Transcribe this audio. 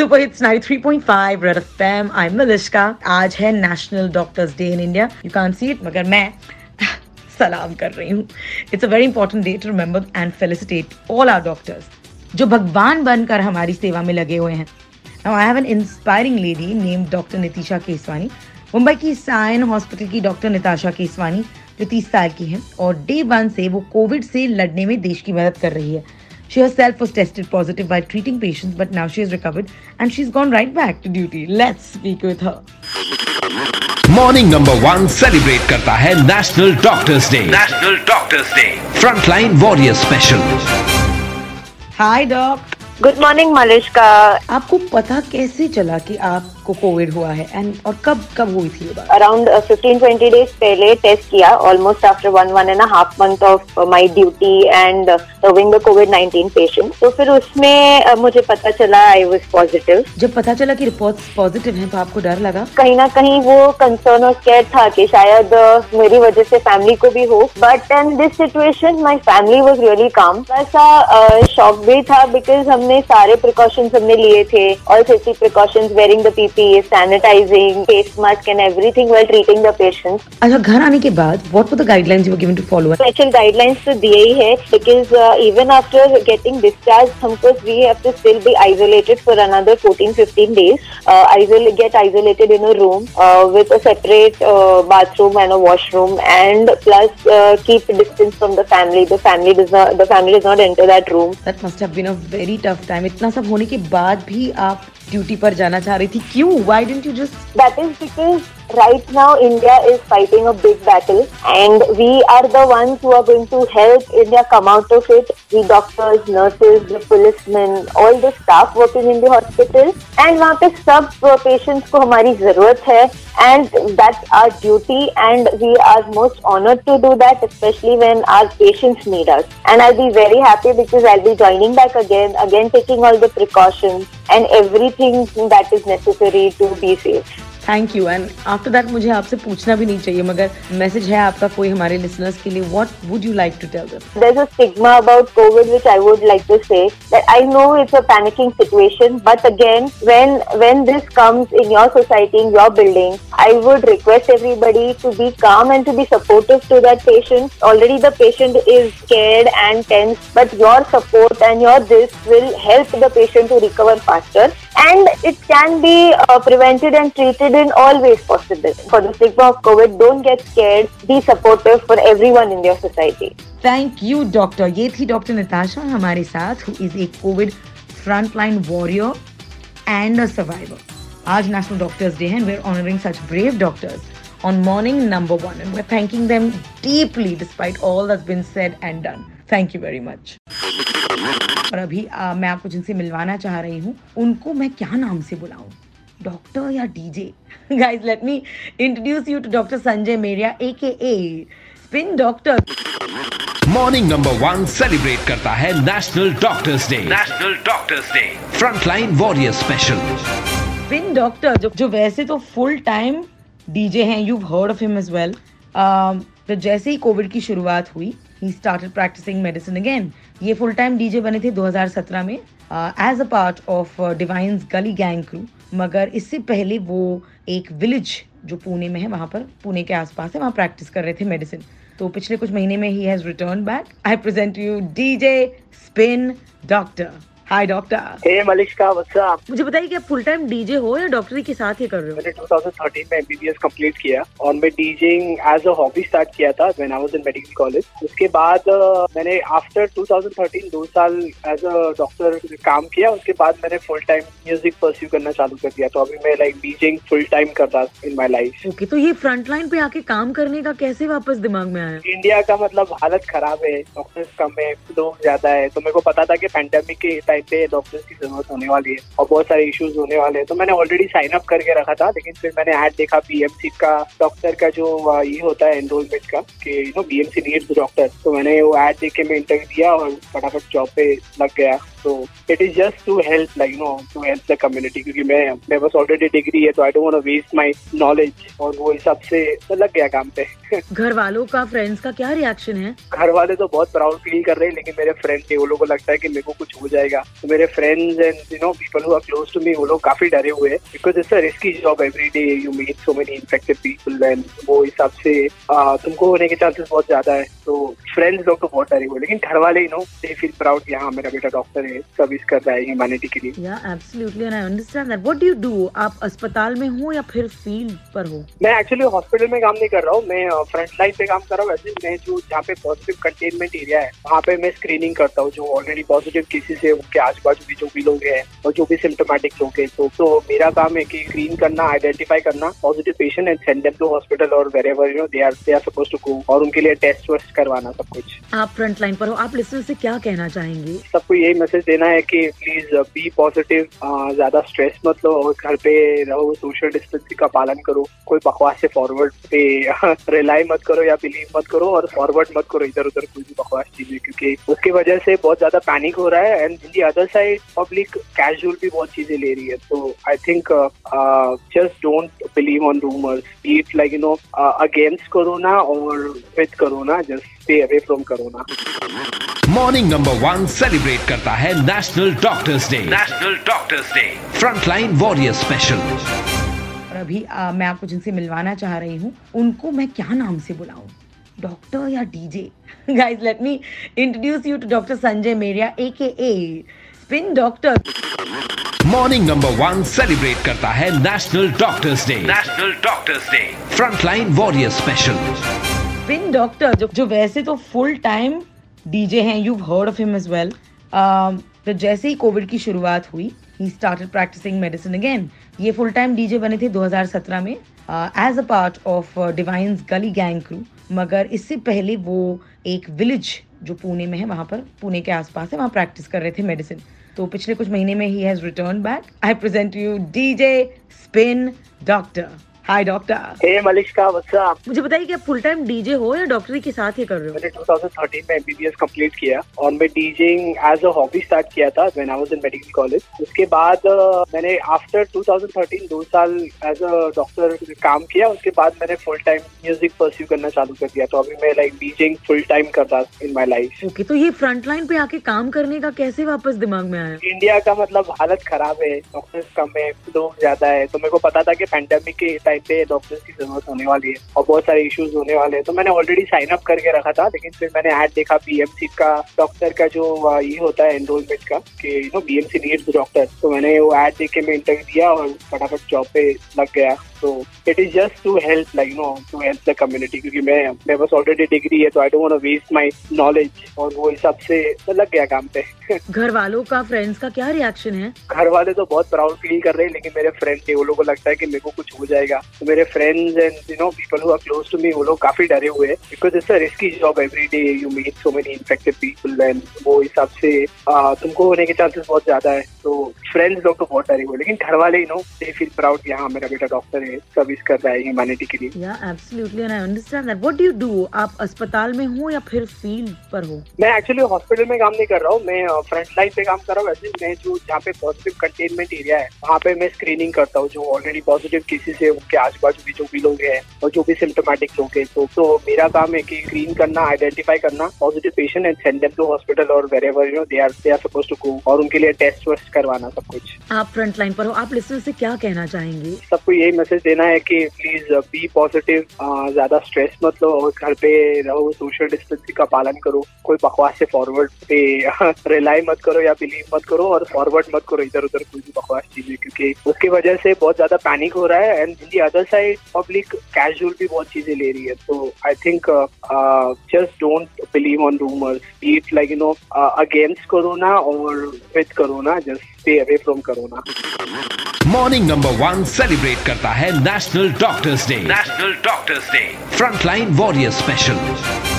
Super hits 93.5 red FM I Malishka आज है national doctors day in India you can't see it मगर मैं सलाम कर रही हूँ. It's a very important day to remember and felicitate all our doctors जो भगवान बनकर हमारी सेवा में लगे हुए हैं. Now, I have an inspiring lady named Dr. Nitisha Keswani. Mumbai की सायन हॉस्पिटल की डॉक्टर निताशा केसवानी जो 30 साल की है, और डे वन से वो कोविड से लड़ने में देश की मदद कर रही है. She herself was tested positive by treating patients, but now she has recovered and she's gone right back to duty. Let's speak with her. Morning number one celebrate करता है national doctors day national doctors day frontline warrior special Hi, doc. Good morning Malishka आपको पता कैसे चला कि आपको Covid हुआ है? एंड और कब कब हुई थी अराउंड फिफ्टीन ट्वेंटी डेज़ पहले टेस्ट किया almost after one one and half month of my duty and serving the covid nineteen patient तो फिर उसमें uh, मुझे पता चला आई वॉज़ पॉजिटिव जब पता चला कि रिपोर्ट्स पॉजिटिव हैं तो आपको डर लगा? कहीं ना कहीं वो कंसर्न और स्केयर था कि शायद uh, मेरी वजह से फैमिली को भी हो। But in this situation my family was really काम ऐसा शॉक भी था बिकॉज़ हमने सारे प्रिकॉशंस हमने लिए थे all safety precautions wearing the PP sanitizing face mask and everything well treating the patients अच्छा घर आने के बाद what were the guidelines you given to follow special guidelines तो दिए ही है because even after getting discharge हमको we have to still be isolated for another 14 15 days. Uh, get isolated in a room uh, with a separate uh, bathroom and a washroom and plus uh, keep distance from the family. The family does not the family does not enter that room. That must have been a very tough time इतना सब होने के बाद भी आप duty पर जाना चाह रही थी। क्यों? Why didn't you just that is because right now India is fighting a big battle and we are the ones who are going to help India come out of it. The doctors, nurses, the policemen, all the staff working in the hospital and वहाँ पे सब patients को हमारी जरूरत है and that's our duty and we are most honored to do that especially when our patients need us. And I'll be very happy because I'll be joining back again, again taking all the precautions and everything that is necessary to be safe. Thank you and after that मुझे आपसे पूछना भी नहीं चाहिए, मगर message है आपका कोई हमारे लिसनर्स के लिए. What would you like to tell them there is a stigma about covid which I would like to say that I know it's a panicking situation but again when when this comes in your society in your building I would request everybody to be calm and to be supportive to that patient. Already the patient is scared and tense, but your support and your this will help the patient to recover faster. and it can be uh, prevented and treated in all ways possible. For the stigma of COVID, don't get scared. Be supportive for everyone in your society. Thank you doctor ये थी doctor Nitasha हमारे साथ who is a covid frontline warrior and a survivor आज national doctors day है we are honoring such brave doctors on morning number one and we're thanking them deeply despite all that's been said and done thank you very much और अभी आ, मैं आपको जिनसे मिलवाना चाह रही हूँ उनको मैं क्या नाम से बुलाऊं? डॉक्टर या DJ? Guys let me introduce you to doctor Sanjay Meria a k a spin doctor morning number one celebrate करता है national doctors day national doctors day frontline warrior special spin doctor जो जो वैसे तो full time DJ हैं you heard of him as well तो जैसे ही कोविड की शुरुआत हुई he started practising medicine again ये फुल टाइम डीजे बने थे 2017 में as a part of Divine's gully gang crew मगर इससे पहले वो एक विलेज जो पुणे में है, वहाँ पर पुणे के आसपास है, वहाँ प्रैक्टिस कर रहे थे मेडिसिन तो पिछले कुछ महीने में ही has return back I present you DJ spin doctor hi doctor hey Malishka what's up मुझे बताइए कि आप फुल टाइम डीजे हो या डॉक्टरी के साथ ही कर रहे हो? मैंने 2013 में एमबीबीएस कंप्लीट किया और मैं DJing as a hobby start किया था when I was in medical college उसके बाद मैंने आफ्टर 2013 दो साल एज अ डॉक्टर काम किया। उसके बाद मैंने फुल टाइम म्यूज़िक परस्यू करना चालू कर दिया। तो अभी मैं लाइक डीजिंग फुल टाइम कर रहा इन माय लाइफ ओके तो ये फ्रंट लाइन पे आके काम करने का कैसे वापस दिमाग में आया? इंडिया का मतलब हालत खराब है डॉक्टर्स कम है लोग ज़्यादा है। तो मेरे को पता था की पैंडेमिक के टाइम पे डॉक्टर्स की ज़रूरत होने वाली है और बहुत सारे इश्यूज़ होने वाले हैं। तो मैंने ऑलरेडी साइन अप करके रखा था लेकिन फिर मैंने ऐड देखा बीएमसी का डॉक्टर का जो ये होता है एनरोलमेंट का कि you know BMC needs doctor तो मैंने वो ऐड देख के मैं इंटरव्यू दिया और फटाफट जॉब पे लग गया। तो it is just to help like no to help the community क्योंकि मैं मेरे पास ऑलरेडी डिग्री है तो I don't want waste my knowledge और वो हिसाब से तो लग गया काम पे। घर वालों का फ्रेंड्स का क्या रिएक्शन है? घर वाले तो बहुत प्राउड फील कर रहे हैं लेकिन मेरे फ्रेंड थे वो लोगों को लगता है कि मेरे को कुछ हो जाएगा। तो मेरे friends and you know people who are close to me वो लोग काफ़ी डरे हुए हैं। Because it's a risky job every day you meet so many infected people and वो हिसाब से uh, तुमको होने के चांसेस बहुत ज़्यादा है। तो फ्रेंड्स लोग तो बहुत डरे हुए लेकिन घर वाले ही नो दे फील प्राउड कि हाँ मेरा बेटा डॉक्टर है सर्विस कर रहा है ह्यूमैनिटी के लिए। Yeah absolutely and I understand that what do you do आप अस्पताल में हो या फिर फ़ील्ड पर हो? मैं एक्चुअली हॉस्पिटल में काम नहीं कर रहा हूँ। मैं फ्रंट लाइन पे काम कर रहा हूँ। वैसे मैं जो जहाँ पे पॉजिटिव कंटेनमेंट एरिया है वहाँ पे मैं स्क्रीनिंग करता हूँ जो ऑलरेडी पॉजिटिव केसेस है उनके आजू बाजू भी जो भी लोग हैं और जो भी सिम्टोमेटिक लोग हैं तो, तो मेरा काम है कि स्क्रीन करना आइडेंटिफाई करना positive patient and send them to hospital और wherever you know they are they are suppose to go और उनके लिए टेस्ट वेस्ट करवाना सब कुछ। आप फ्रंट लाइन पर हो आप लिसनर से क्या कहना चाहेंगे? सबको यही मैसेज देना है कि प्लीज़ बी पॉजिटिव ज़्यादा स्ट्रेस मत लो और घर पे रहो सोशल डिस्टेंसिंग का पालन करो कोई बकवास से फॉरवर्ड पे रिलाई मत करो या बिलीव मत करो और फॉरवर्ड मत करो इधर उधर कोई भी बकवास चीज़ें क्योंकि उसकी वजह से बहुत ज़्यादा पैनिक हो रहा है and in the other side public casual भी बहुत चीज़ें ले रही है। तो I think just don't believe on rumours it like you know against corona और with corona just stay away from corona morning number one celebrate करता है national doctors day national doctors day frontline warrior special और अभी आ, मैं आपको जिनसे मिलवाना चाह रही हूँ उनको मैं क्या नाम से बुलाऊं? डॉक्टर या DJ guys let me introduce you to doctor Sanjay Meria a k a spin doctor morning number one celebrate करता है national doctors day national doctors day frontline warrior special spin doctor जो जो वैसे तो full time DJ हैं you heard of him as well तो जैसे ही कोविड की शुरुआत हुई he started practising medicine again ये फुल टाइम डीजे बने थे 2017 में as a part of Divine's gully gang crew मगर इससे पहले वो एक विलेज जो पुणे में है, वहाँ पर, पुणे के आसपास है, वहाँ प्रैक्टिस कर रहे थे मेडिसिन तो पिछले कुछ महीने में ही has return back I present you DJ spin doctor hi doctor hey Malishka what's up मुझे बताइए कि आप फुल टाइम डीजे हो या डॉक्टरी के साथ ही कर रहे हो? मैंने 2013 में एमबीबीएस कंप्लीट किया और मैं DJing as a hobby start किया था when I was in medical college उसके बाद uh, मैंने आफ्टर 2013 दो साल एज अ डॉक्टर काम किया। उसके बाद मैंने फुल टाइम म्यूज़िक परस्यू करना चालू कर दिया। तो अभी मैं लाइक डीजिंग फुल टाइम कर रहा इन माय लाइफ ओके तो ये फ्रंट लाइन पे आके काम करने का कैसे वापस दिमाग में आया? इंडिया का मतलब हालत खराब है डॉक्टर्स कम है लोग ज़्यादा है। तो मेरे को पता था की पैंडेमिक के टाइम पे डॉक्टर्स की ज़रूरत होने वाली है और बहुत सारे इश्यूज़ होने वाले हैं। तो मैंने ऑलरेडी साइन अप करके रखा था, लेकिन फिर मैंने ऐड देखा बीएमसी का डॉक्टर का जो ये होता है एनरोलमेंट का कि you know BMC needs doctor तो मैंने वो ऐड देख के मैं इंटरव्यू दिया और फटाफट जॉब पे लग गया। तो it is just to help like no to help the community क्योंकि मैं मेरे पास ऑलरेडी डिग्री है तो I don't want waste my knowledge और वो हिसाब से तो लग गया काम पे। घर वालों का फ्रेंड्स का क्या रिएक्शन है? घर वाले तो बहुत प्राउड फील कर रहे हैं लेकिन मेरे फ्रेंड थे वो लोगों को लगता है कि मेरे को कुछ हो जाएगा। तो मेरे friends and you know people who are close to me वो लोग काफ़ी डरे हुए हैं because it's a risky job every day you meet so many infected people and वो हिसाब से तुमको होने के चांसेस बहुत ज़्यादा है। तो फ्रेंड्स लोग तो बहुत डरे हुए लेकिन घर वाले नो दे फील प्राउड कि हाँ मेरा बेटा डॉक्टर है सर्विस कर रहा है ह्यूमैनिटी के लिए। Yeah absolutely and I understand that what do you do आप अस्पताल में हो या फिर फ़ील्ड पर हो? मैं एक्चुअली हॉस्पिटल में काम नहीं कर रहा हूँ मैं फ्रंट लाइन पे काम कर रहा हूँ। वैसे मैं जो जहाँ पे पॉजिटिव कंटेनमेंट एरिया है वहाँ पे मैं स्क्रीनिंग करता हूँ जो ऑलरेडी पॉजिटिव केसेस है उनके आस पास भी जो भी लोग हैं और जो भी सिम्टोमेटिक लोग हैं। तो, तो मेरा काम है कि स्क्रीन करना आइडेंटिफाई करना positive patient and send them to hospital और wherever you know they are they are suppose to go और उनके लिए टेस्ट वेस्ट करवाना सब कुछ। आप फ्रंट लाइन पर हो। आप लिसनर से क्या कहना चाहेंगे? सबको यही मैसेज देना है कि प्लीज़ बी पॉजिटिव ज़्यादा स्ट्रेस मत लो और घर पे रहो सोशल डिस्टेंसिंग का पालन करो। कोई बकवास से फॉरवर्ड पे रिलाई मत करो या बिलीव मत करो और फॉरवर्ड मत करो इधर उधर कोई भी बकवास चीज़ें क्योंकि उसकी वजह से बहुत ज़्यादा पैनिक हो रहा है and in the other side public casual भी बहुत चीज़ें ले रही है। तो I think just don't believe on rumours it like you know against corona और with corona just stay away from corona morning number one celebrate करता है national doctors day national doctors day frontline warrior special